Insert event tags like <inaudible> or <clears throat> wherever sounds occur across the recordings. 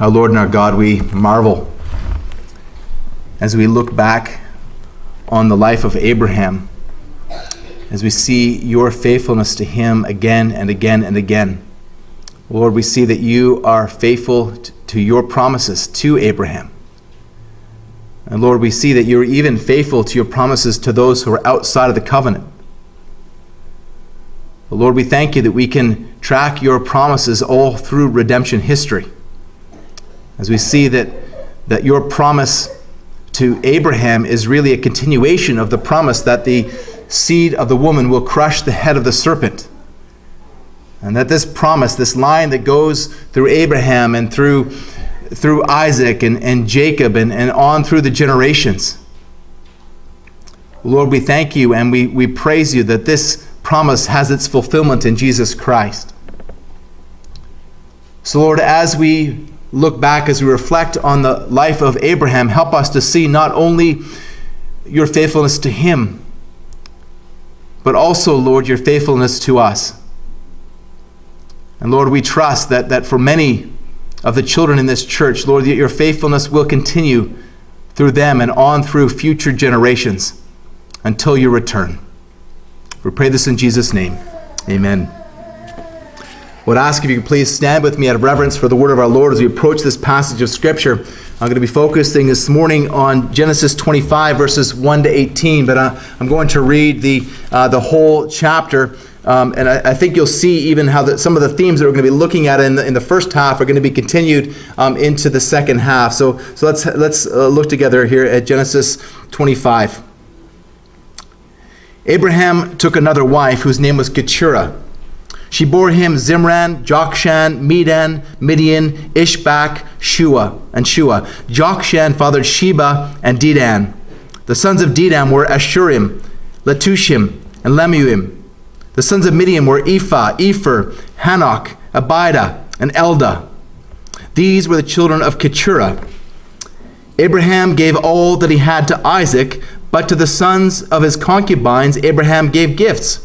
Our Lord and our God, we marvel as we look back on the life of Abraham, as we see your faithfulness to him again and again and again. Lord, we see that you are faithful to your promises to Abraham. And Lord, we see that you're even faithful to your promises to those who are outside of the covenant. But Lord, we thank you that we can track your promises all through redemption history as we see that, that your promise to Abraham is really a continuation of the promise that the seed of the woman will crush the head of the serpent. And that this promise, this line that goes through Abraham and through, through Isaac and, and Jacob and, and on through the generations. Lord, we thank you and we, we praise you that this promise has its fulfillment in Jesus Christ. So, Lord, as we look back, as we reflect on the life of Abraham, help us to see not only your faithfulness to him, but also, Lord, your faithfulness to us. And Lord, we trust that, that for many of the children in this church, Lord, that your faithfulness will continue through them and on through future generations until your return. We pray this in Jesus' name. Amen would ask if you could please stand with me out of reverence for the word of our Lord as we approach this passage of Scripture. I'm going to be focusing this morning on Genesis 25, verses 1 to 18, but uh, I'm going to read the, uh, the whole chapter. Um, and I, I, think you'll see even how the, some of the themes that we're going to be looking at in the, in the first half are going to be continued um, into the second half. So, so let's, let's uh, look together here at Genesis 25. Abraham took another wife whose name was Keturah. She bore him Zimran, Jokshan, Medan, Midian, Ishbak, Shua, and Shua. Jokshan fathered Sheba and Dedan. The sons of Dedan were Asshurim, Letushim, and Leummim. The sons of Midian were Ephah, Epher, Hanoch, Abida, and Eldaah. These were the children of Keturah. Abraham gave all that he had to Isaac, but to the sons of his concubines Abraham gave gifts.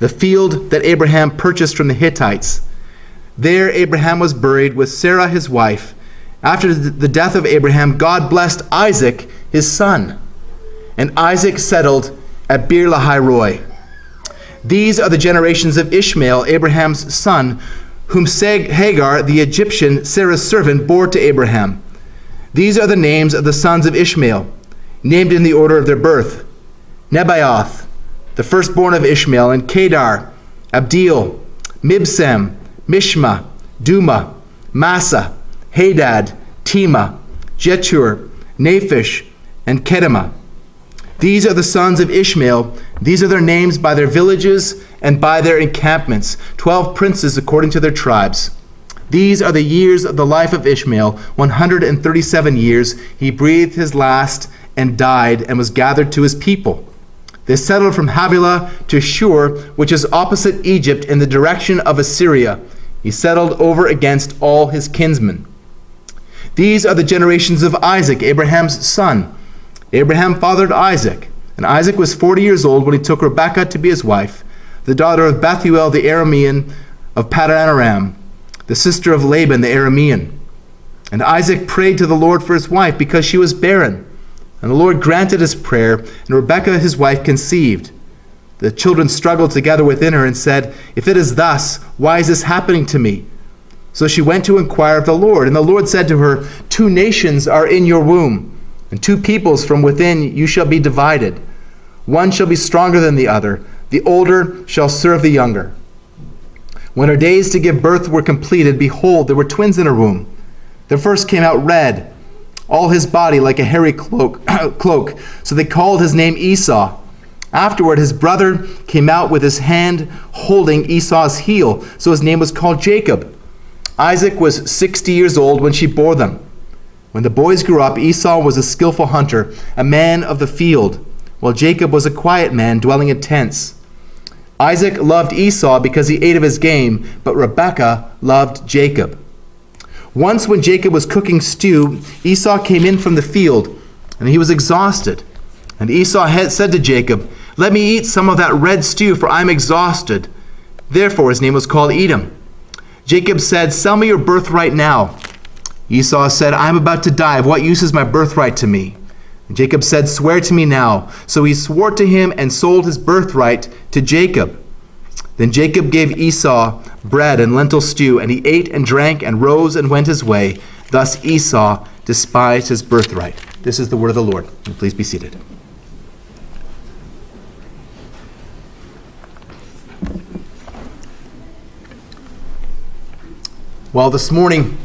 the field that Abraham purchased from the Hittites. There Abraham was buried with Sarah his wife. After the death of Abraham, God blessed Isaac, his son. And Isaac settled at Beer Lahai Roi. These are the generations of Ishmael, Abraham's son, whom Hagar, the Egyptian, Sarah's servant, bore to Abraham. These are the names of the sons of Ishmael, named in the order of their birth Nebaioth, the firstborn of Ishmael, and Kedar, Abdeel, Mibsam, Mishma, Dumah, Massa, Hadad, Tema, Jetur, Naphish, and Kedemah. These are the sons of Ishmael. These are their names by their villages and by their encampments, twelve princes according to their tribes. These are the years of the life of Ishmael, 137 years. He breathed his last and died and was gathered to his people. They settled from Havilah to Shur, which is opposite Egypt in the direction of Assyria. He settled over against all his kinsmen. These are the generations of Isaac, Abraham's son. Abraham fathered Isaac, and Isaac was 40 years old when he took Rebekah to be his wife, the daughter of Bethuel the Aramean of Paddan Aram, the sister of Laban the Aramean. And Isaac prayed to the Lord for his wife because she was barren. And the Lord granted his prayer, and Rebekah his wife conceived. The children struggled together within her and said, If it is thus, why is this happening to me? So she went to inquire of the Lord. And the Lord said to her, Two nations are in your womb, and two peoples from within you shall be divided. One shall be stronger than the other, the older shall serve the younger. When her days to give birth were completed, behold, there were twins in her womb. The first came out red all his body like a hairy cloak, <clears throat> cloak. So they called his name Esau. Afterward, his brother came out with his hand holding Esau's heel, so his name was called Jacob. Isaac was 60 years old when she bore them. When the boys grew up, Esau was a skillful hunter, a man of the field, while Jacob was a quiet man dwelling in tents. Isaac loved Esau because he ate of his game, but Rebekah loved Jacob. Once, when Jacob was cooking stew, Esau came in from the field, and he was exhausted. And Esau had said to Jacob, Let me eat some of that red stew, for I am exhausted. Therefore, his name was called Edom. Jacob said, Sell me your birthright now. Esau said, I am about to die. Of what use is my birthright to me? And Jacob said, Swear to me now. So he swore to him and sold his birthright to Jacob. Then Jacob gave Esau bread and lentil stew, and he ate and drank and rose and went his way. Thus Esau despised his birthright. This is the word of the Lord. Please be seated. Well, this morning,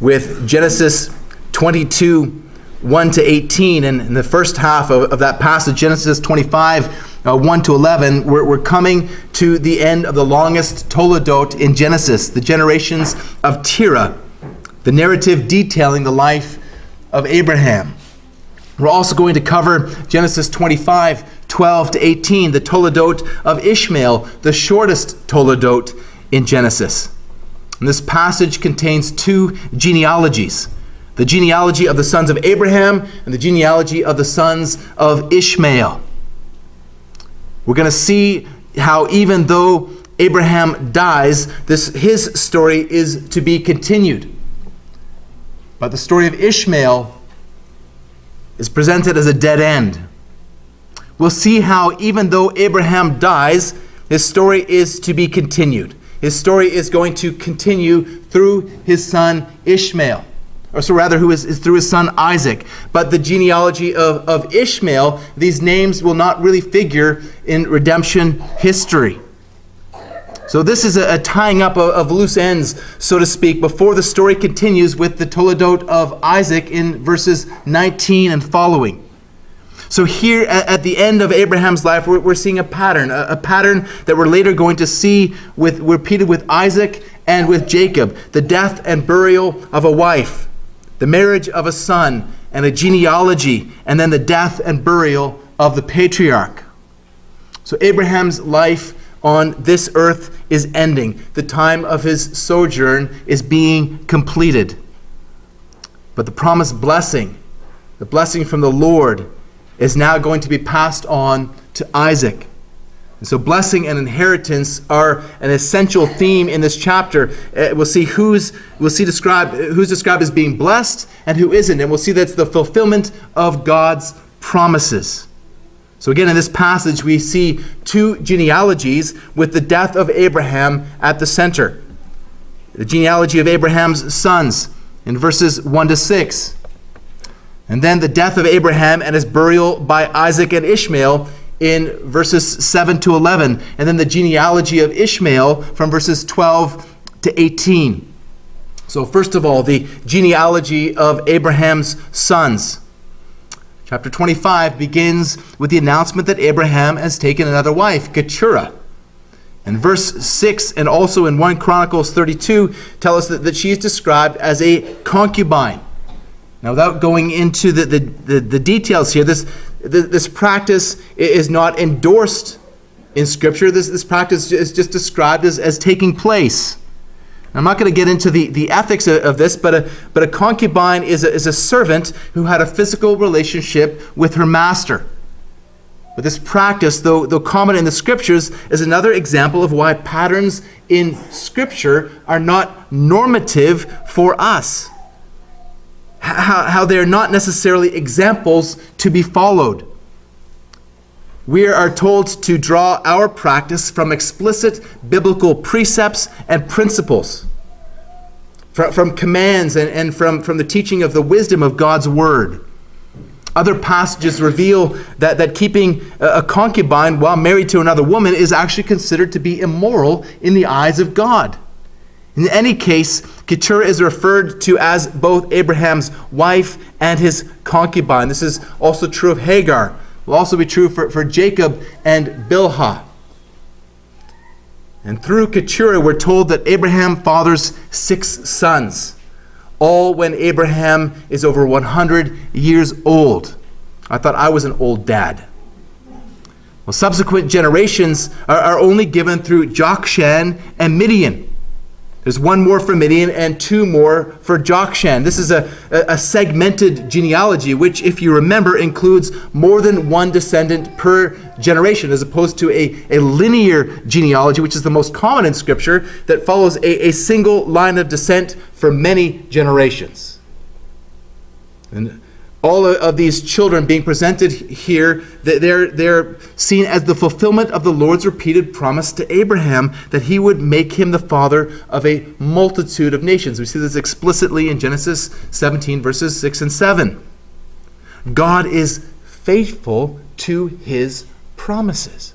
with Genesis 22 1 to 18. And in the first half of, of that passage, Genesis 25 uh, 1 to 11, we're, we're coming to the end of the longest Toledot in Genesis, the generations of Terah, the narrative detailing the life of Abraham. We're also going to cover Genesis 25 12 to 18, the Toledot of Ishmael, the shortest Toledot in Genesis. And this passage contains two genealogies the genealogy of the sons of Abraham and the genealogy of the sons of Ishmael. We're going to see how, even though Abraham dies, this, his story is to be continued. But the story of Ishmael is presented as a dead end. We'll see how, even though Abraham dies, his story is to be continued. His story is going to continue through his son Ishmael or so rather, who is, is, through his son Isaac. But the genealogy of, of Ishmael, these names will not really figure in redemption history. So, this is a, a tying up of, of, loose ends, so to speak, before the story continues with the Toledot of Isaac in verses 19 and following. So, here at, at the end of Abraham's life, we're, we're seeing a pattern, a, a pattern that we're later going to see with, repeated with Isaac and with Jacob the death and burial of a wife the marriage of a son, and a genealogy, and then the death and burial of the patriarch. So Abraham's life on this earth is ending. The time of his sojourn is being completed. But the promised blessing, the blessing from the Lord, is now going to be passed on to Isaac. And so, blessing and inheritance are an essential theme in this chapter. Uh, we'll see who's we'll see described who's described as being blessed and who isn't, and we'll see that's the fulfillment of God's promises. So again, in this passage, we see two genealogies with the death of Abraham at the center. The genealogy of Abraham's sons in verses 1 to 6. And then the death of Abraham and his burial by Isaac and Ishmael in verses 7 to 11, and then the genealogy of Ishmael from verses 12 to 18. So, first of all, the genealogy of Abraham's sons. Chapter 25 begins with the announcement that Abraham has taken another wife, Keturah. And verse 6 and also in 1 Chronicles 32 tell us that, that she is described as a concubine. Now, without going into the, the, the, the details here, this, this practice is not endorsed in Scripture. This, this practice is just described as, as taking place. I'm not going to get into the, the ethics of, of, this, but a, but a concubine is a, is a servant who had a physical relationship with her master. But this practice, though, though common in the Scriptures, is another example of why patterns in Scripture are not normative for us how, how they're not necessarily examples to be followed. We are told to draw our practice from explicit biblical precepts and principles, from, from commands and, and from, from the teaching of the wisdom of God's Word. Other passages reveal that, that keeping a concubine while married to another woman is actually considered to be immoral in the eyes of God. In any case, Keturah is referred to as both Abraham's wife and his concubine. This is also true of Hagar. Will also be true for, for Jacob and Bilhah. And through Keturah, we're told that Abraham fathers six sons, all when Abraham is over 100 years old. I thought I was an old dad. Well, subsequent generations are, are only given through Jokshan and Midian. There's one more for Midian and two more for Jokshan. This is a, a, segmented genealogy, which, if you remember, includes more than one descendant per generation, as opposed to a, a linear genealogy, which is the most common in Scripture, that follows a, a single line of descent for many generations. And all of these children being presented here, they're, they're seen as the fulfillment of the Lord's repeated promise to Abraham that he would make him the father of a multitude of nations. We see this explicitly in Genesis 17, verses 6 and 7. God is faithful to his promises.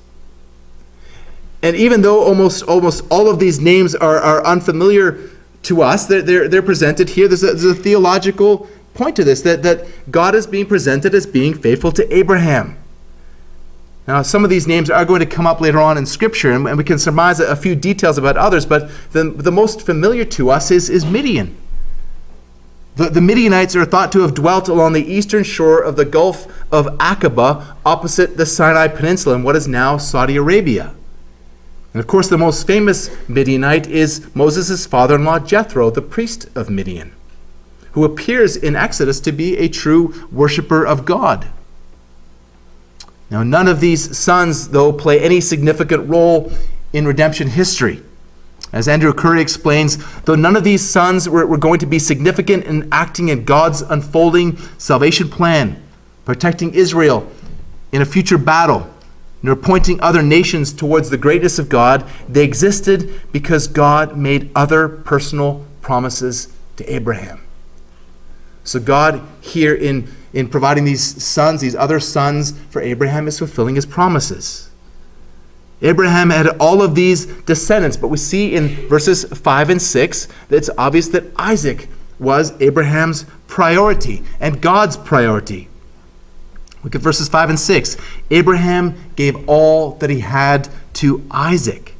And even though almost, almost all of these names are, are unfamiliar to us, they're, they're, they're presented here. There's a, there's a theological point to this that, that God is being presented as being faithful to Abraham. Now, some of these names are going to come up later on in Scripture, and, we can surmise a, a few details about others, but the, the most familiar to us is, is Midian. The, the Midianites are thought to have dwelt along the eastern shore of the Gulf of Aqaba, opposite the Sinai Peninsula in what is now Saudi Arabia. And of course, the most famous Midianite is Moses' father in law Jethro, the priest of Midian who appears in Exodus to be a true worshiper of God. Now, none of these sons, though, play any significant role in redemption history. As Andrew Curry explains, though none of these sons were, were going to be significant in acting in God's unfolding salvation plan, protecting Israel in a future battle, nor pointing other nations towards the greatness of God, they existed because God made other personal promises to Abraham. So God here in, in providing these sons, these other sons for Abraham, is fulfilling his promises. Abraham had all of these descendants, but we see in verses 5 and 6 that it's obvious that Isaac was Abraham's priority and God's priority. Look at verses 5 and 6. Abraham gave all that he had to Isaac.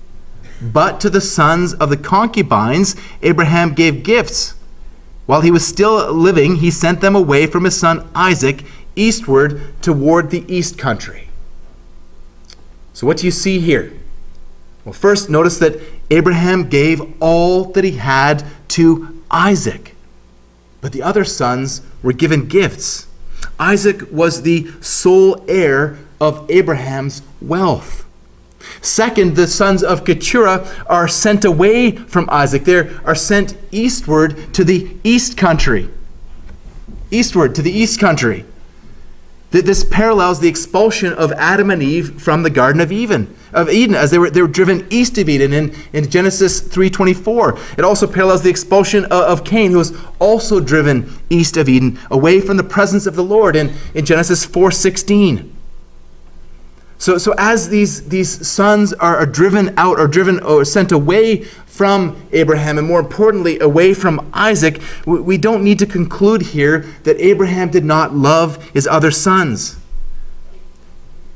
But to the sons of the concubines, Abraham gave gifts while he was still living, he sent them away from his son Isaac eastward toward the east country. So, what do you see here? Well, first, notice that Abraham gave all that he had to Isaac, but the other sons were given gifts. Isaac was the sole heir of Abraham's wealth. Second, the sons of Keturah are sent away from Isaac. They are sent eastward to the east country. Eastward to the east country. This parallels the expulsion of Adam and Eve from the Garden of Eden, of Eden as they were, they were driven east of Eden in, in Genesis 3.24. It also parallels the expulsion of, of Cain, who was also driven east of Eden, away from the presence of the Lord in, in Genesis 4.16. So, so as these, these sons are, are driven out or driven or sent away from Abraham, and more importantly, away from Isaac, we, we don't need to conclude here that Abraham did not love his other sons,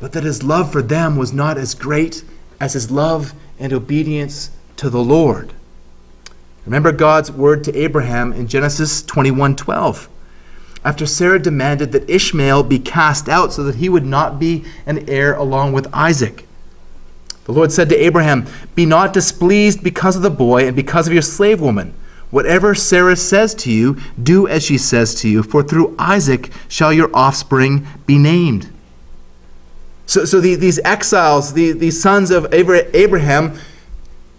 but that his love for them was not as great as his love and obedience to the Lord. Remember God's word to Abraham in Genesis 21 12 after Sarah demanded that Ishmael be cast out so that he would not be an heir along with Isaac. The Lord said to Abraham, Be not displeased because of the boy and because of your slave woman. Whatever Sarah says to you, do as she says to you, for through Isaac shall your offspring be named. So, so the, these exiles, the, these sons of Abraham,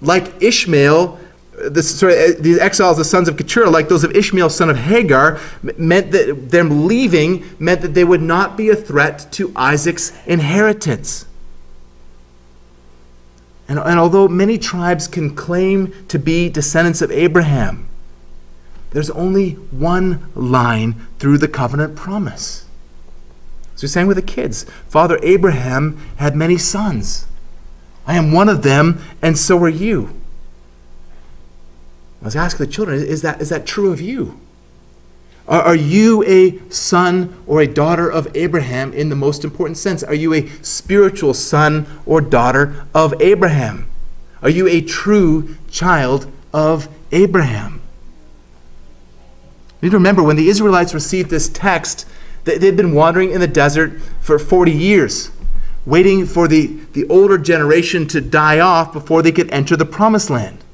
like Ishmael, this, sorry, uh, these exiles, the sons of Keturah, like those of Ishmael, son of Hagar, meant that them leaving meant that they would not be a threat to Isaac's inheritance. And, and although many tribes can claim to be descendants of Abraham, there's only one line through the covenant promise. So we sang with the kids Father Abraham had many sons. I am one of them, and so are you. I was asking the children, is that, is that true of you? Are, are you a son or a daughter of Abraham in the most important sense? Are you a spiritual son or daughter of Abraham? Are you a true child of Abraham? You need to remember when the Israelites received this text, they, they'd been wandering in the desert for 40 years, waiting for the, the older generation to die off before they could enter the promised land.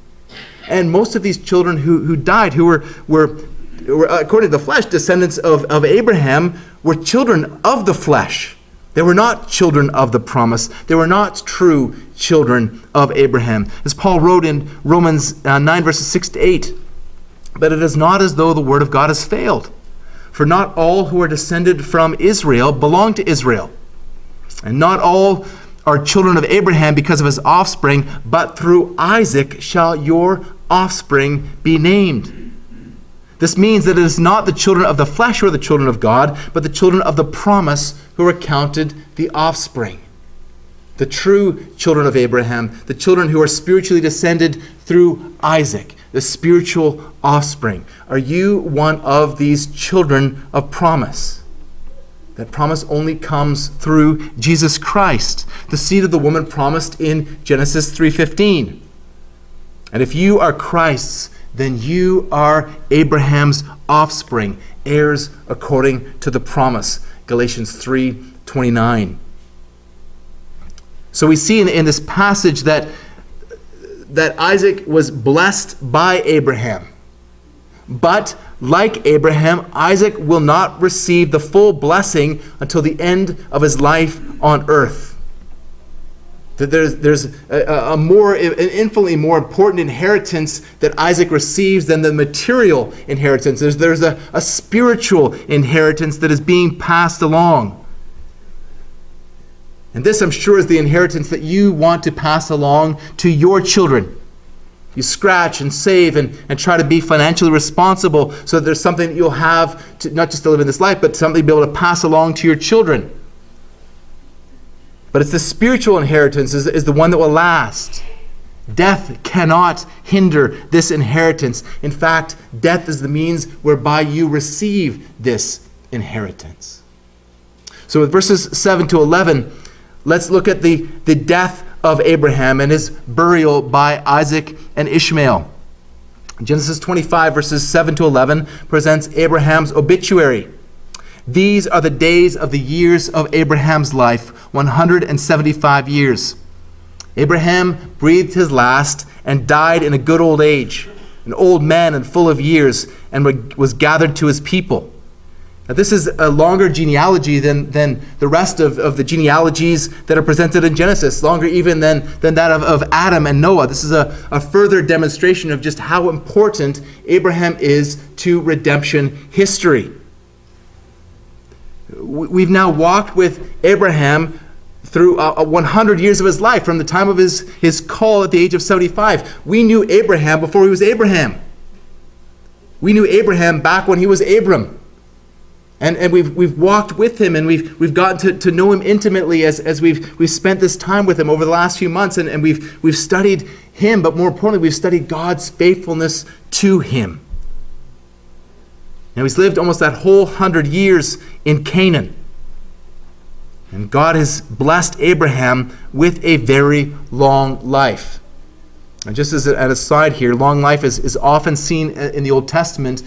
And most of these children who, who died, who were, were, were, according to the flesh, descendants of, of Abraham, were children of the flesh. They were not children of the promise. They were not true children of Abraham. As Paul wrote in Romans uh, 9, verses 6 to 8, but it is not as though the word of God has failed. For not all who are descended from Israel belong to Israel. And not all are children of Abraham because of his offspring, but through Isaac shall your offspring be named. This means that it is not the children of the flesh who are the children of God, but the children of the promise who are counted the offspring. The true children of Abraham, the children who are spiritually descended through Isaac, the spiritual offspring. Are you one of these children of promise? That promise only comes through Jesus Christ, the seed of the woman promised in Genesis 3:15. And if you are Christ's, then you are Abraham's offspring, heirs according to the promise. Galatians 3:29. So we see in, in this passage that, that Isaac was blessed by Abraham. But like Abraham, Isaac will not receive the full blessing until the end of his life on earth. There's, there's a, a, more, an infinitely more important inheritance that Isaac receives than the material inheritance. There's, there's a, a spiritual inheritance that is being passed along. And this, I'm sure, is the inheritance that you want to pass along to your children. You scratch and save and, and try to be financially responsible so that there's something that you'll have to, not just to live in this life, but something to be able to pass along to your children. But it's the spiritual inheritance is, is the one that will last. Death cannot hinder this inheritance. In fact, death is the means whereby you receive this inheritance. So, with verses 7 to 11, let's look at the, the death of Abraham and his burial by Isaac and Ishmael. Genesis 25, verses 7 to 11, presents Abraham's obituary. These are the days of the years of Abraham's life 175 years. Abraham breathed his last and died in a good old age, an old man and full of years, and was gathered to his people. Now, this is a longer genealogy than, than the rest of, of the genealogies that are presented in Genesis, longer even than, than that of, of Adam and Noah. This is a, a further demonstration of just how important Abraham is to redemption history. We've now walked with Abraham through uh, 100 years of his life, from the time of his, his call at the age of 75. We knew Abraham before he was Abraham. We knew Abraham back when he was Abram. And, and we've, we've walked with him and we've, we've gotten to, to know him intimately as, as we've, we've spent this time with him over the last few months. And, and we've, we've studied him, but more importantly, we've studied God's faithfulness to him. Now, he's lived almost that whole hundred years in Canaan. And God has blessed Abraham with a very long life. And just as an aside here, long life is, is often seen in the Old Testament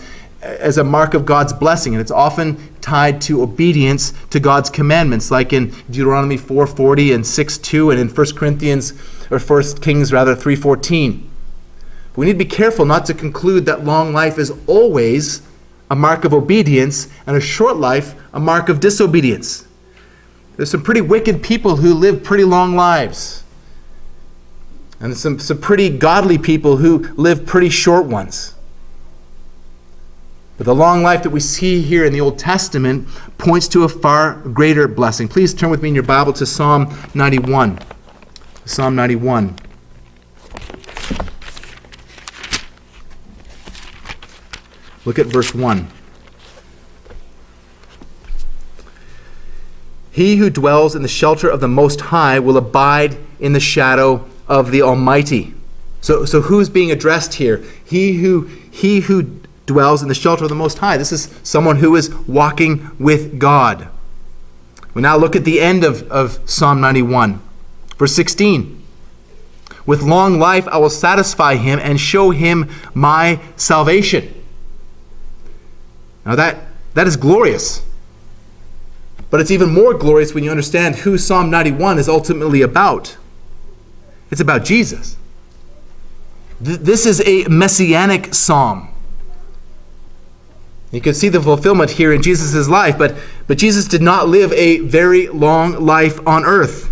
as a mark of God's blessing, and it's often tied to obedience to God's commandments, like in Deuteronomy 4:40 and 6:2, and in 1 Corinthians or 1 Kings rather 3:14. We need to be careful not to conclude that long life is always a mark of obedience, and a short life, a mark of disobedience. There's some pretty wicked people who live pretty long lives. And some, some pretty godly people who live pretty short ones. But the long life that we see here in the Old Testament points to a far greater blessing. Please turn with me in your Bible to Psalm 91. Psalm 91. Look at verse 1. He who dwells in the shelter of the Most High will abide in the shadow of the Almighty. So, so who's being addressed here? He who, he who dwells in the shelter of the Most High. This is someone who is walking with God. We now look at the end of, of Psalm 91, verse 16. With long life I will satisfy him and show him my salvation. Now that, that is glorious. But it's even more glorious when you understand who Psalm 91 is ultimately about. It's about Jesus. Th- this is a messianic psalm. You can see the fulfillment here in Jesus' life, but, but Jesus did not live a very long life on earth.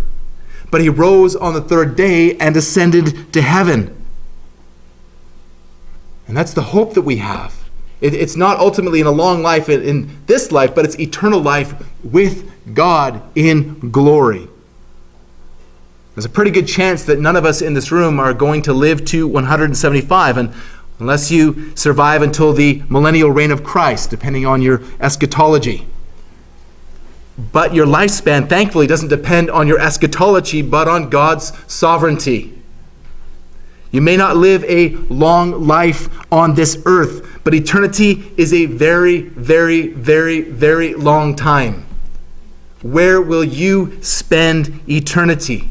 But he rose on the third day and ascended to heaven. And that's the hope that we have. It, it's not ultimately in a long life in, in this life, but it's eternal life with God in glory. There's a pretty good chance that none of us in this room are going to live to 175, and unless you survive until the millennial reign of Christ, depending on your eschatology. But your lifespan, thankfully, doesn't depend on your eschatology, but on God's sovereignty. You may not live a long life on this earth, but eternity is a very, very, very, very long time. Where will you spend eternity?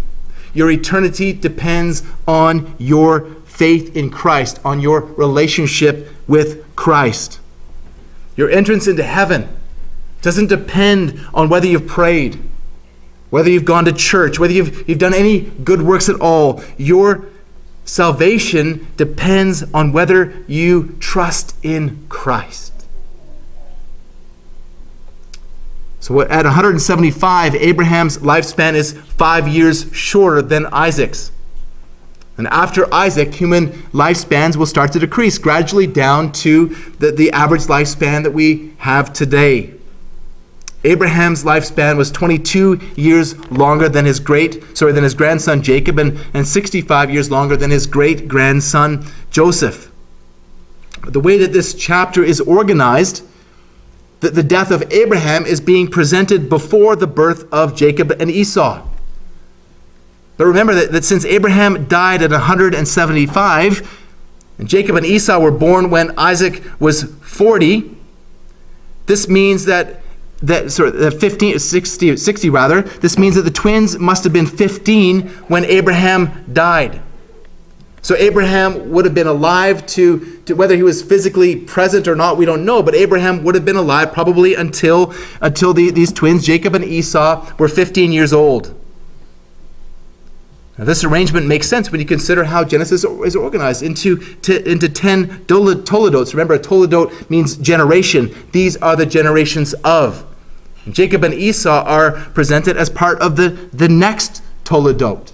Your eternity depends on your faith in Christ, on your relationship with Christ. Your entrance into heaven doesn't depend on whether you've prayed, whether you've gone to church, whether you've, you've done any good works at all. Your Salvation depends on whether you trust in Christ. So at 175, Abraham's lifespan is five years shorter than Isaac's. And after Isaac, human lifespans will start to decrease gradually down to the, the average lifespan that we have today. Abraham's lifespan was 22 years longer than his great, sorry, than his grandson Jacob, and, and 65 years longer than his great grandson Joseph. The way that this chapter is organized, that the death of Abraham is being presented before the birth of Jacob and Esau. But remember that, that since Abraham died at 175, and Jacob and Esau were born when Isaac was 40, this means that that sorry, that 15 60, 60 rather this means that the twins must have been 15 when abraham died. So abraham would have been alive to, to whether he was physically present or not we don't know but abraham would have been alive probably until until the, these twins jacob and esau were 15 years old now, this arrangement makes sense when you consider how Genesis is organized into, to, into 10 toledotes. Remember, a toledot means generation. These are the generations of. Jacob and Esau are presented as part of the, the next Toledot,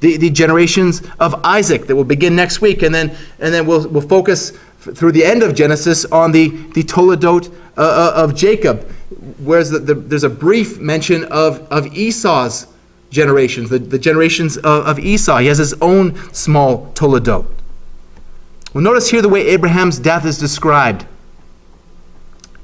the, the generations of Isaac that will begin next week. And then, and then we'll, we'll focus through the end of Genesis on the, the Toledot uh, uh, of Jacob, whereas the, the, there's a brief mention of, of Esau's generations, the, the generations of, of Esau. He has his own small Toledot. Well, notice here the way Abraham's death is described.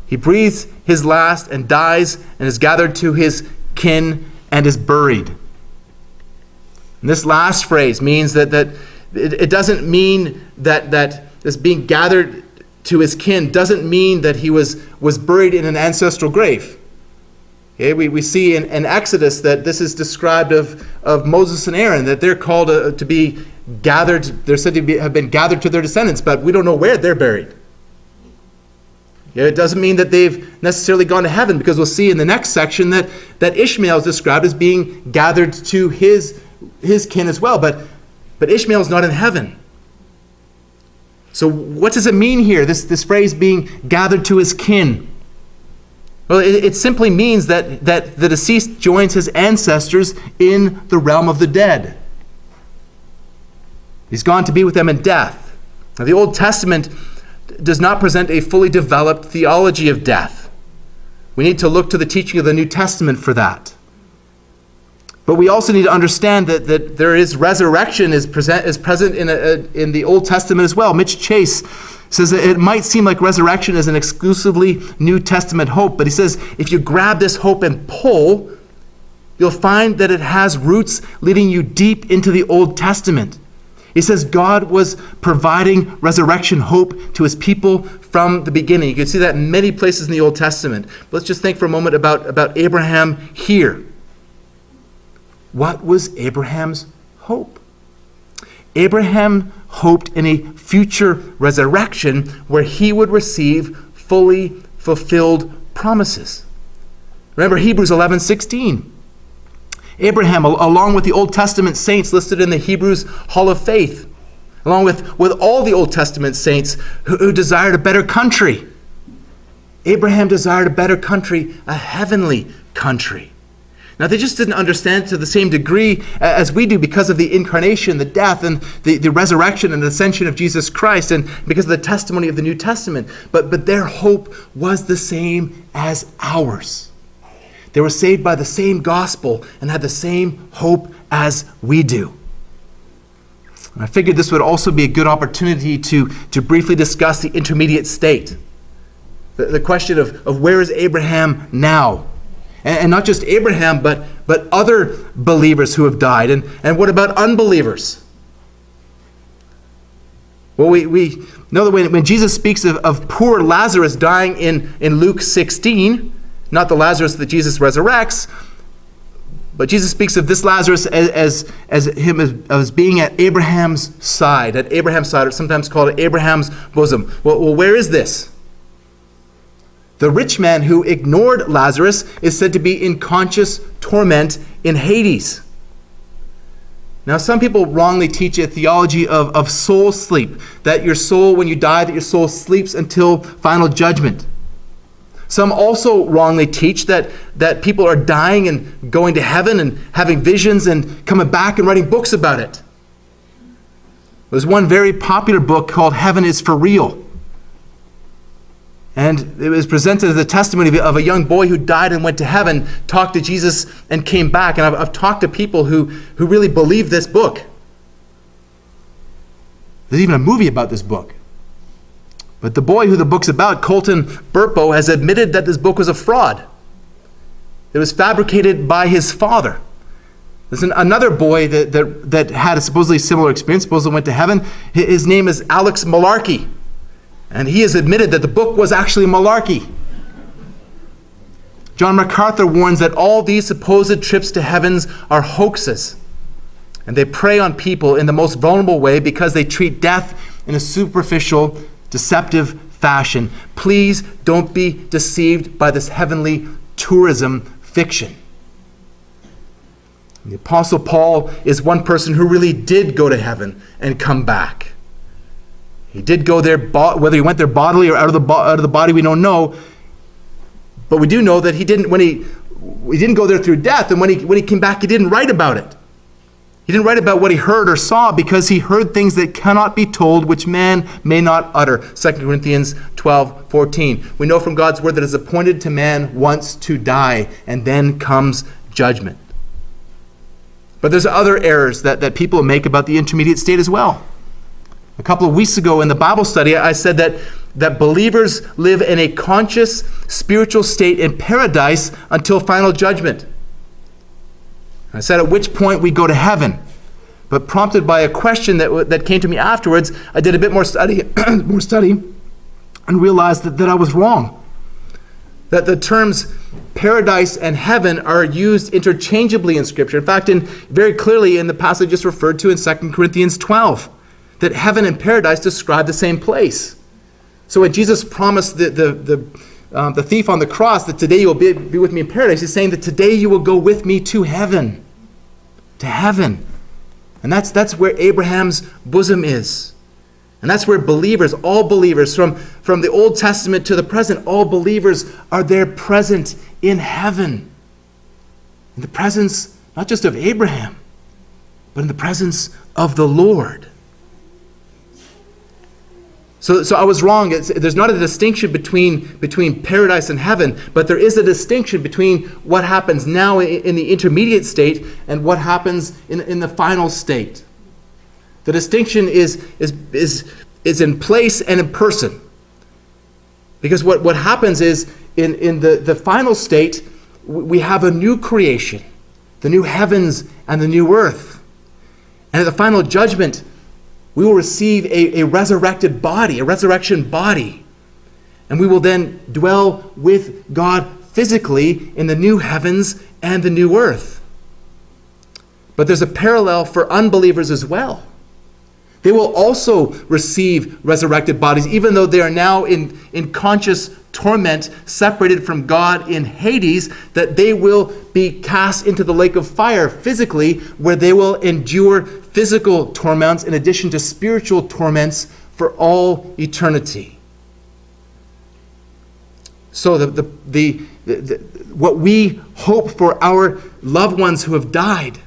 He breathes his last and dies and is gathered to his kin and is buried. And this last phrase means that, that it, it doesn't mean that, that this being gathered to his kin doesn't mean that he was, was buried in an ancestral grave. Okay, we, we see in, in Exodus that this is described of, of Moses and Aaron, that they're called uh, to be gathered, they're said to be, have been gathered to their descendants, but we don't know where they're buried. It doesn't mean that they've necessarily gone to heaven because we'll see in the next section that, that Ishmael is described as being gathered to his, his kin as well. But, but Ishmael is not in heaven. So, what does it mean here, this, this phrase being gathered to his kin? Well, it, it simply means that, that the deceased joins his ancestors in the realm of the dead. He's gone to be with them in death. Now, the Old Testament does not present a fully developed theology of death. We need to look to the teaching of the New Testament for that. But we also need to understand that, that there is resurrection is present, is present in, a, in the Old Testament as well. Mitch Chase says that it might seem like resurrection is an exclusively New Testament hope, but he says if you grab this hope and pull, you'll find that it has roots leading you deep into the Old Testament. He says God was providing resurrection hope to his people from the beginning. You can see that in many places in the Old Testament. But let's just think for a moment about, about Abraham here. What was Abraham's hope? Abraham hoped in a future resurrection where he would receive fully fulfilled promises. Remember Hebrews 11 16. Abraham, along with the Old Testament saints listed in the Hebrews Hall of Faith, along with, with all the Old Testament saints who, who desired a better country. Abraham desired a better country, a heavenly country. Now, they just didn't understand to the same degree as we do because of the incarnation, the death, and the, the resurrection and ascension of Jesus Christ, and because of the testimony of the New Testament. But, but their hope was the same as ours. They were saved by the same gospel and had the same hope as we do. And I figured this would also be a good opportunity to, to briefly discuss the intermediate state. The, the question of, of where is Abraham now? And, and, not just Abraham, but, but other believers who have died. And, and what about unbelievers? Well, we, we know that when, when Jesus speaks of, of poor Lazarus dying in, in Luke 16, not the Lazarus that Jesus resurrects, but Jesus speaks of this Lazarus as, as, as him as, as, being at Abraham's side, at Abraham's side, or sometimes called Abraham's bosom. Well, well, where is this? The rich man who ignored Lazarus is said to be in conscious torment in Hades. Now, some people wrongly teach a theology of, of soul sleep, that your soul, when you die, that your soul sleeps until final judgment. Some also wrongly teach that, that people are dying and going to heaven and having visions and coming back and writing books about it. There's one very popular book called Heaven is for Real. And it was presented as a testimony of a young boy who died and went to heaven, talked to Jesus, and came back. And I've, I've talked to people who, who really believe this book. There's even a movie about this book. But the boy who the book's about, Colton Burpo, has admitted that this book was a fraud. It was fabricated by his father. There's an, another boy that, that, that had a supposedly similar experience, supposedly went to heaven. His name is Alex Malarkey. And he has admitted that the book was actually malarkey. John MacArthur warns that all these supposed trips to heavens are hoaxes. And they prey on people in the most vulnerable way because they treat death in a superficial, deceptive fashion. Please don't be deceived by this heavenly tourism fiction. The Apostle Paul is one person who really did go to heaven and come back. He did go there, whether he went there bodily or out of the, out of the body, we don't know. But we do know that he didn't, when he, he didn't go there through death, and when he, when he came back, he didn't write about it. He didn't write about what he heard or saw because he heard things that cannot be told, which man may not utter. 2 Corinthians 12, 14. We know from God's word that it is appointed to man once to die, and then comes judgment. But there's other errors that, that people make about the intermediate state as well. A couple of weeks ago in the Bible study, I said that, that believers live in a conscious spiritual state in paradise until final judgment. I said at which point we go to heaven. But prompted by a question that, that came to me afterwards, I did a bit more study, <clears throat> more study and realized that, that I was wrong. That the terms paradise and heaven are used interchangeably in Scripture. In fact, in, very clearly in the passage just referred to in 2 Corinthians 12, that heaven and paradise describe the same place. So when Jesus promised the, the, the um, the thief on the cross that today you will be, be with me in paradise. He's saying that today you will go with me to heaven. To heaven. And that's, that's where Abraham's bosom is. And that's where believers, all believers, from, from the Old Testament to the present, all believers are there present in heaven. In the presence not just of Abraham, but in the presence of the Lord. So, so I was wrong. It's, there's not a distinction between, between paradise and heaven, but there is a distinction between what happens now in, in the intermediate state and what happens in, in the final state. The distinction is, is, is, is in place and in person. Because what, what happens is in, in the, the final state, we have a new creation, the new heavens and the new earth. And at the final judgment, we will receive a, a resurrected body, a resurrection body. And we will then dwell with God physically in the new heavens and the new earth. But there's a parallel for unbelievers as well. They will also receive resurrected bodies, even though they are now in, in conscious torment, separated from God in Hades, that they will be cast into the lake of fire physically, where they will endure physical torments in addition to spiritual torments for all eternity. So, the, the, the, what we hope for our loved ones who have died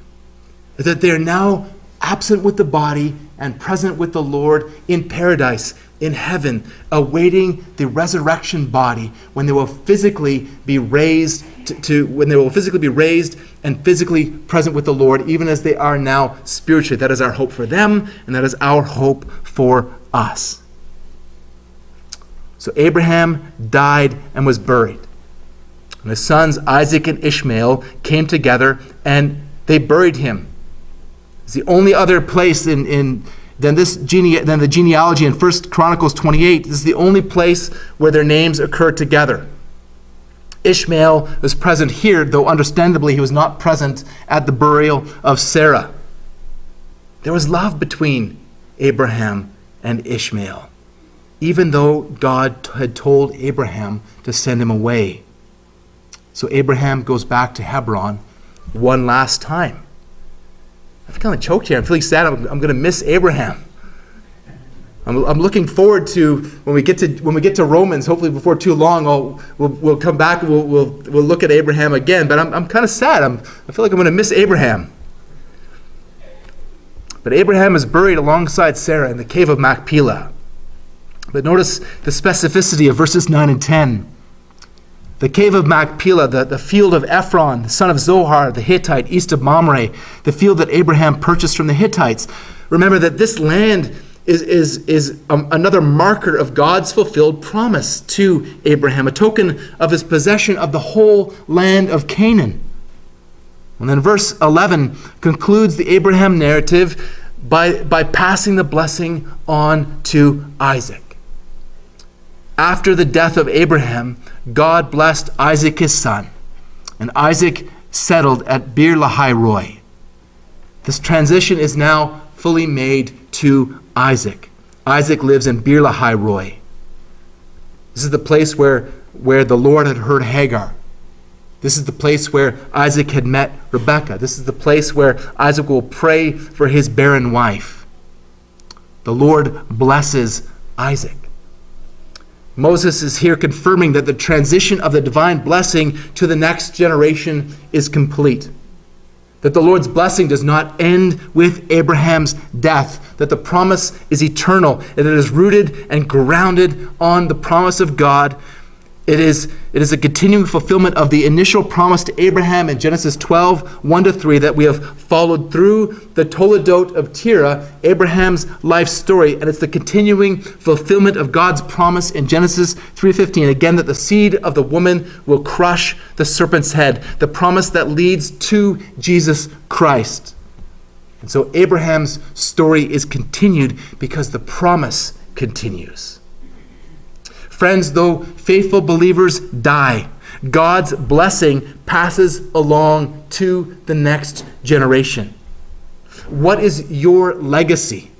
is that they are now absent with the body and present with the Lord in paradise, in heaven, awaiting the resurrection body when they will physically be raised to, to, when they will physically be raised and physically present with the Lord, even as they are now spiritually. That is our hope for them, and that is our hope for us. So Abraham died and was buried. And his sons Isaac and Ishmael came together and they buried him it's the only other place in, in than this gene, than the genealogy in 1 Chronicles 28. This is the only place where their names occur together. Ishmael was present here, though understandably he was not present at the burial of Sarah. There was love between Abraham and Ishmael, even though God had told Abraham to send him away. So Abraham goes back to Hebron one last time. I've kind of choked here. I'm feeling sad. I'm, I'm going to miss Abraham. I'm, I'm looking forward to when we get to when we get to Romans. Hopefully, before too long, I'll, we'll, we'll come back. And we'll, we'll, we'll look at Abraham again. But I'm, I'm kind of sad. I'm, I feel like I'm going to miss Abraham. But Abraham is buried alongside Sarah in the cave of Machpelah. But notice the specificity of verses 9 and 10. The cave of Machpelah, the, the field of Ephron, the son of Zohar, the Hittite, east of Mamre, the field that Abraham purchased from the Hittites. Remember that this land is, is, is um, another marker of God's fulfilled promise to Abraham, a token of his possession of the whole land of Canaan. And then verse 11 concludes the Abraham narrative by, by passing the blessing on to Isaac. After the death of Abraham, God blessed Isaac his son, and Isaac settled at Beer Lahai Roi. This transition is now fully made to Isaac. Isaac lives in Beer Lahai Roi. This is the place where, where the Lord had heard Hagar. This is the place where Isaac had met Rebekah. This is the place where Isaac will pray for his barren wife. The Lord blesses Isaac. Moses is here confirming that the transition of the divine blessing to the next generation is complete. That the Lord's blessing does not end with Abraham's death, that the promise is eternal, that it is rooted and grounded on the promise of God it is, it is a continuing fulfillment of the initial promise to Abraham in Genesis 12, 1 to 3, that we have followed through the Toledot of Terah, Abraham's life story, and it's the continuing fulfillment of God's promise in Genesis 3:15, again that the seed of the woman will crush the serpent's head, the promise that leads to Jesus Christ. And so Abraham's story is continued because the promise continues. Friends, though faithful believers die, God's blessing passes along to the next generation. What is your legacy?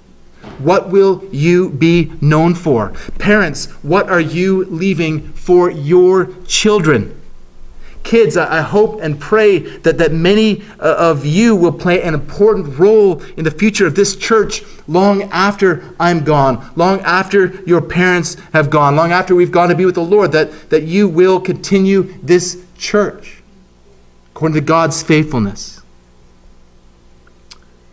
What will you be known for? Parents, what are you leaving for your children? Kids, I hope and pray that, that many uh, of you will play an important role in the future of this church long after I'm gone, long after your parents have gone, long after we've gone to be with the Lord, that, that you will continue this church according to God's faithfulness.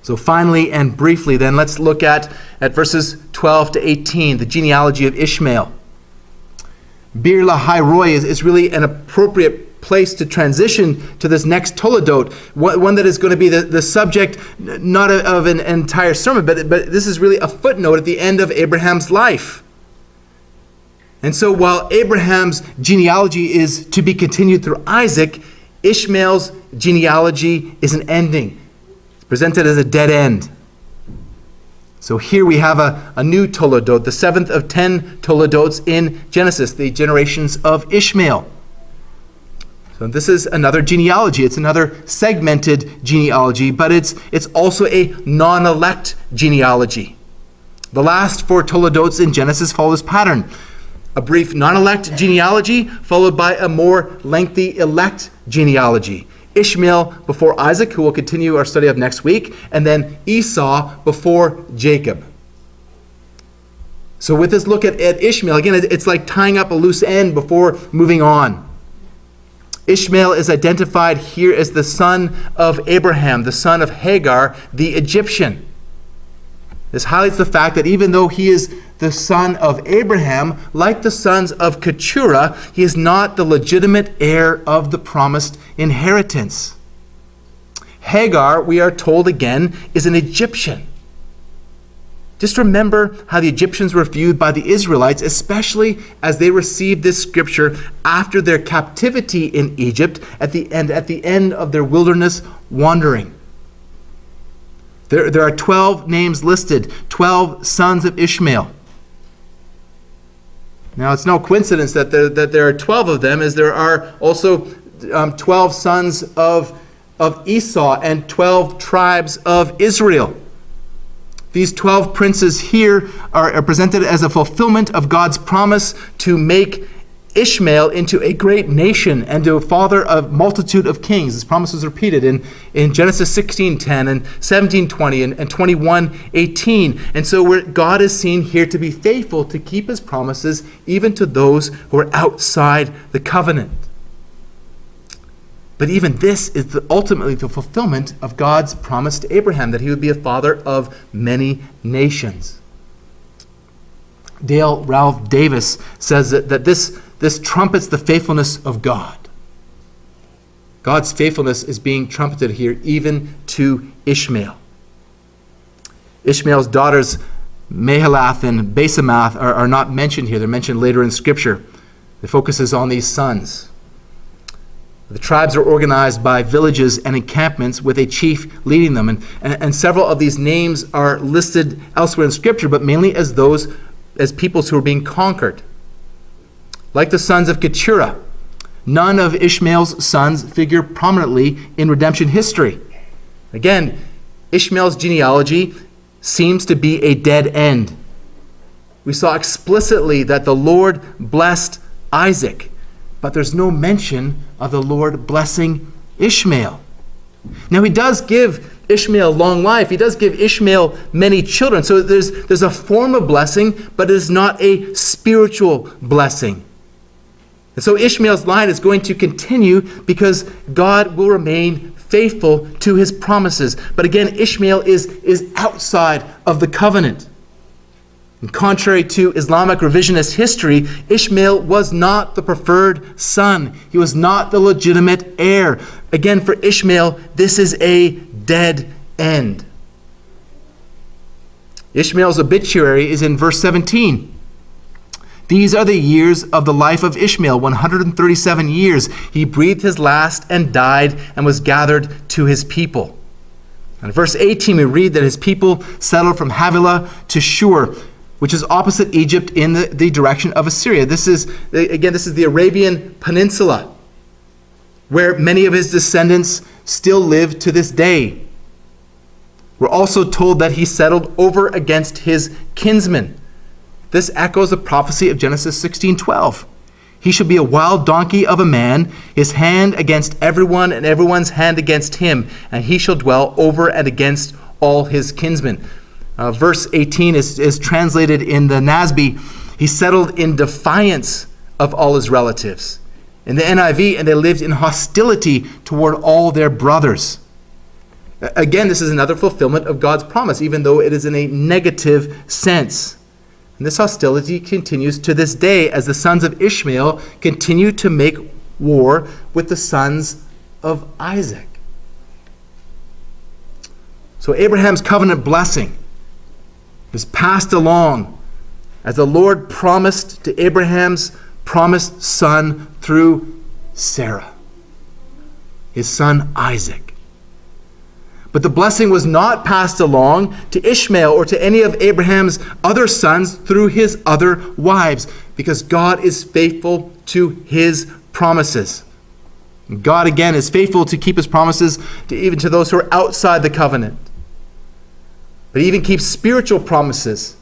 So, finally and briefly, then, let's look at, at verses 12 to 18, the genealogy of Ishmael. Beer Lahai Roi is, is really an appropriate place to transition to this next Toledot, one that is going to be the, the subject not of an entire sermon, but, but this is really a footnote at the end of Abraham's life. And so while Abraham's genealogy is to be continued through Isaac, Ishmael's genealogy is an ending. It's presented as a dead end. So here we have a, a new Toledot, the seventh of ten Toledots in Genesis, the generations of Ishmael. So this is another genealogy. It's another segmented genealogy, but it's, it's also a non elect genealogy. The last four Toledotes in Genesis follow this pattern a brief non elect genealogy, followed by a more lengthy elect genealogy. Ishmael before Isaac, who we'll continue our study of next week, and then Esau before Jacob. So, with this look at, at Ishmael, again, it's like tying up a loose end before moving on. Ishmael is identified here as the son of Abraham, the son of Hagar, the Egyptian. This highlights the fact that even though he is the son of Abraham, like the sons of Keturah, he is not the legitimate heir of the promised inheritance. Hagar, we are told again, is an Egyptian. Just remember how the Egyptians were viewed by the Israelites, especially as they received this scripture after their captivity in Egypt at the end, at the end of their wilderness wandering. There, there are 12 names listed, 12 sons of Ishmael. Now, it's no coincidence that there, that there are 12 of them, as there are also um, 12 sons of, of Esau and 12 tribes of Israel. These 12 princes here are, presented as a fulfillment of God's promise to make Ishmael into a great nation and to a father of multitude of kings. This promise is repeated in, in Genesis 16:10 and 17:20 and, and 21:18. And so God is seen here to be faithful to keep his promises even to those who are outside the covenant. But even this is the, ultimately the fulfillment of God's promise to Abraham that he would be a father of many nations. Dale Ralph Davis says that, that this this trumpets the faithfulness of God. God's faithfulness is being trumpeted here, even to Ishmael. Ishmael's daughters, Mahalath and Basemath, are, are not mentioned here. They're mentioned later in Scripture. The focus is on these sons. The tribes are organized by villages and encampments with a chief leading them. And, and, and, several of these names are listed elsewhere in Scripture, but mainly as those, as peoples who are being conquered. Like the sons of Keturah, none of Ishmael's sons figure prominently in redemption history. Again, Ishmael's genealogy seems to be a dead end. We saw explicitly that the Lord blessed Isaac, but there's no mention of the Lord blessing Ishmael. Now, he does give Ishmael long life. He does give Ishmael many children. So there's, there's a form of blessing, but it is not a spiritual blessing. And so Ishmael's line is going to continue because God will remain faithful to his promises. But again, Ishmael is, is outside of the covenant. And contrary to Islamic revisionist history, Ishmael was not the preferred son. He was not the legitimate heir. Again, for Ishmael, this is a dead end. Ishmael's obituary is in verse 17. These are the years of the life of Ishmael 137 years. He breathed his last and died and was gathered to his people. In verse 18, we read that his people settled from Havilah to Shur, which is opposite Egypt in the, the direction of Assyria. This is, again, this is the Arabian Peninsula, where many of his descendants still live to this day. We're also told that he settled over against his kinsmen. This echoes the prophecy of Genesis 16:12. He shall be a wild donkey of a man, his hand against everyone, and everyone's hand against him, and he shall dwell over and against all his kinsmen. Uh, verse 18 is, is translated in the NASB. He settled in defiance of all his relatives. In the NIV, and they lived in hostility toward all their brothers. Again, this is another fulfillment of God's promise, even though it is in a negative sense. And this hostility continues to this day as the sons of Ishmael continue to make war with the sons of Isaac. So Abraham's covenant blessing is passed along as the Lord promised to Abraham's promised son through Sarah, his son Isaac. But the blessing was not passed along to Ishmael or to any of Abraham's other sons through his other wives, because God is faithful to his promises. God, again, is faithful to keep his promises to even to those who are outside the covenant. But he even keeps spiritual promises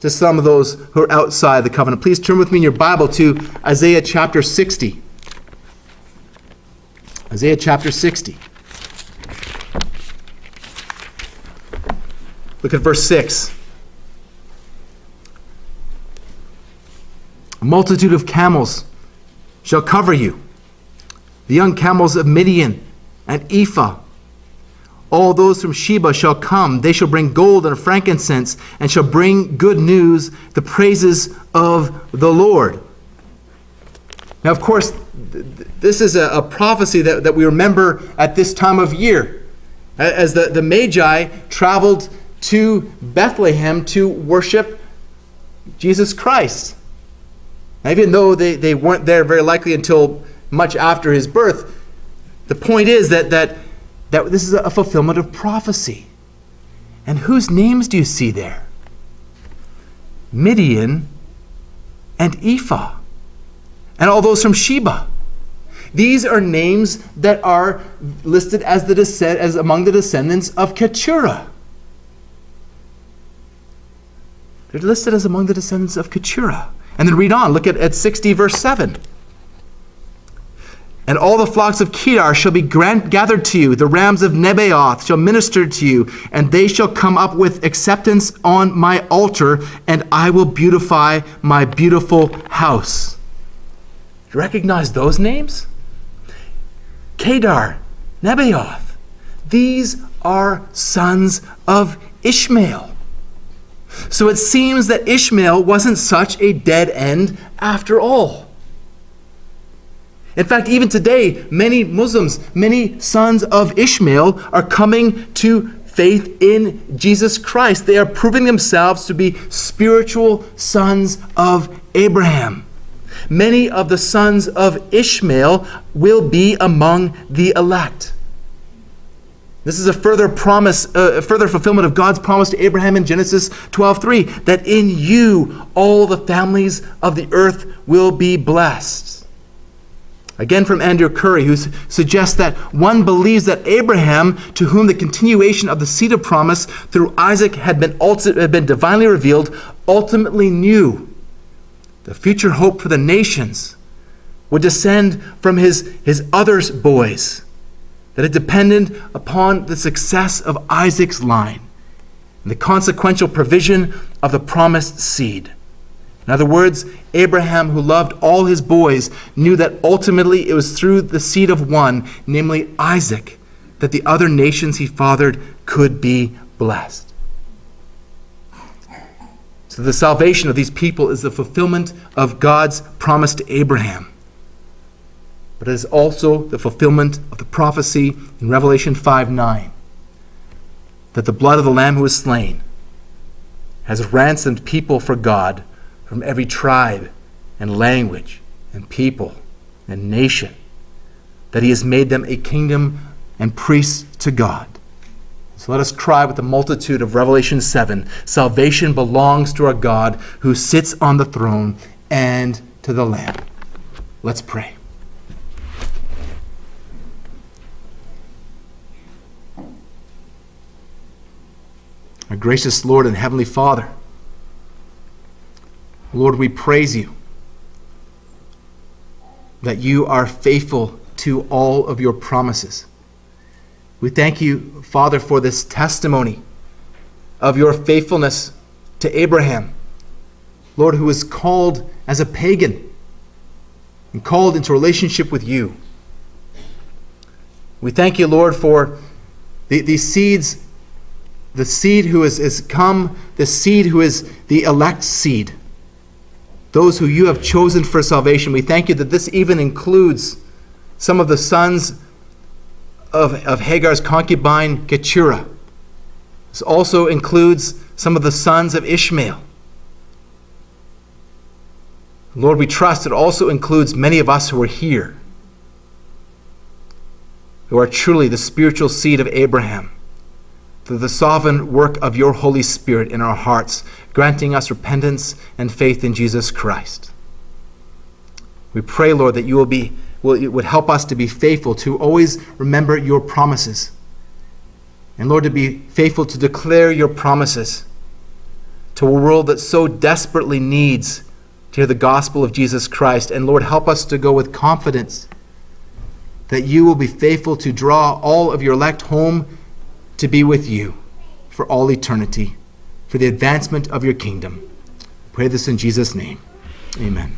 to some of those who are outside the covenant. Please turn with me in your Bible to Isaiah chapter 60. Isaiah chapter 60. Look at verse 6. A multitude of camels shall cover you, the young camels of Midian and Ephah. All those from Sheba shall come. They shall bring gold and frankincense, and shall bring good news, the praises of the Lord. Now, of course, this is a, a prophecy that, that we remember at this time of year. As the, the Magi traveled to Bethlehem to worship Jesus Christ. Now, even though they, they weren't there very likely until much after his birth, the point is that, that, that this is a fulfillment of prophecy. And whose names do you see there? Midian and Ephah, and all those from Sheba. These are names that are listed as, the descent, as among the descendants of Keturah. They're listed as among the descendants of Keturah. And then read on, look at, at 60, verse 7. And all the flocks of Kedar shall be gathered to you. The rams of Nebaioth shall minister to you, and they shall come up with acceptance on my altar, and I will beautify my beautiful house. You recognize those names? Kedar, Nebaioth. These are sons of Ishmael. So it seems that Ishmael wasn't such a dead end after all. In fact, even today, many Muslims, many sons of Ishmael are coming to faith in Jesus Christ. They are proving themselves to be spiritual sons of Abraham. Many of the sons of Ishmael will be among the elect. This is a further promise, uh, further fulfillment of God's promise to Abraham in Genesis 12:3 that in you all the families of the earth will be blessed. Again from Andrew Curry, who suggests that one believes that Abraham, to whom the continuation of the seed of promise through Isaac had been, ulti- had been divinely revealed, ultimately knew the future hope for the nations would descend from his, his other boys that it depended upon the success of Isaac's line and the consequential provision of the promised seed. In other words, Abraham, who loved all his boys, knew that ultimately it was through the seed of one, namely Isaac, that the other nations he fathered could be blessed. So the salvation of these people is the fulfillment of God's promise to Abraham but it is also the fulfillment of the prophecy in Revelation 5 9 that the blood of the Lamb who was slain has ransomed people for God from every tribe and language and people and nation, that he has made them a kingdom and priests to God. So let us cry with the multitude of Revelation 7 Salvation belongs to our God who sits on the throne and to the Lamb. Let's pray. Our gracious Lord and Heavenly Father, Lord, we praise you that you are faithful to all of your promises. We thank you, Father, for this testimony of your faithfulness to Abraham, Lord, who was called as a pagan and called into relationship with you. We thank you, Lord, for the, these seeds the seed who is, is come, the seed who is the elect seed, those who you have chosen for salvation. We thank you that this even includes some of the sons of, of Hagar's concubine, Keturah. This also includes some of the sons of Ishmael. Lord, we trust it also includes many of us who are here, who are truly the spiritual seed of Abraham through the sovereign work of your Holy Spirit in our hearts, granting us repentance and faith in Jesus Christ. We pray, Lord, that you will be will, would help us to be faithful to always remember your promises. And Lord, to be faithful to declare your promises, to a world that so desperately needs to hear the gospel of Jesus Christ. And Lord, help us to go with confidence that you will be faithful to draw all of your elect home to be with you for all eternity, for the advancement of your kingdom. Pray this in Jesus' name. Amen.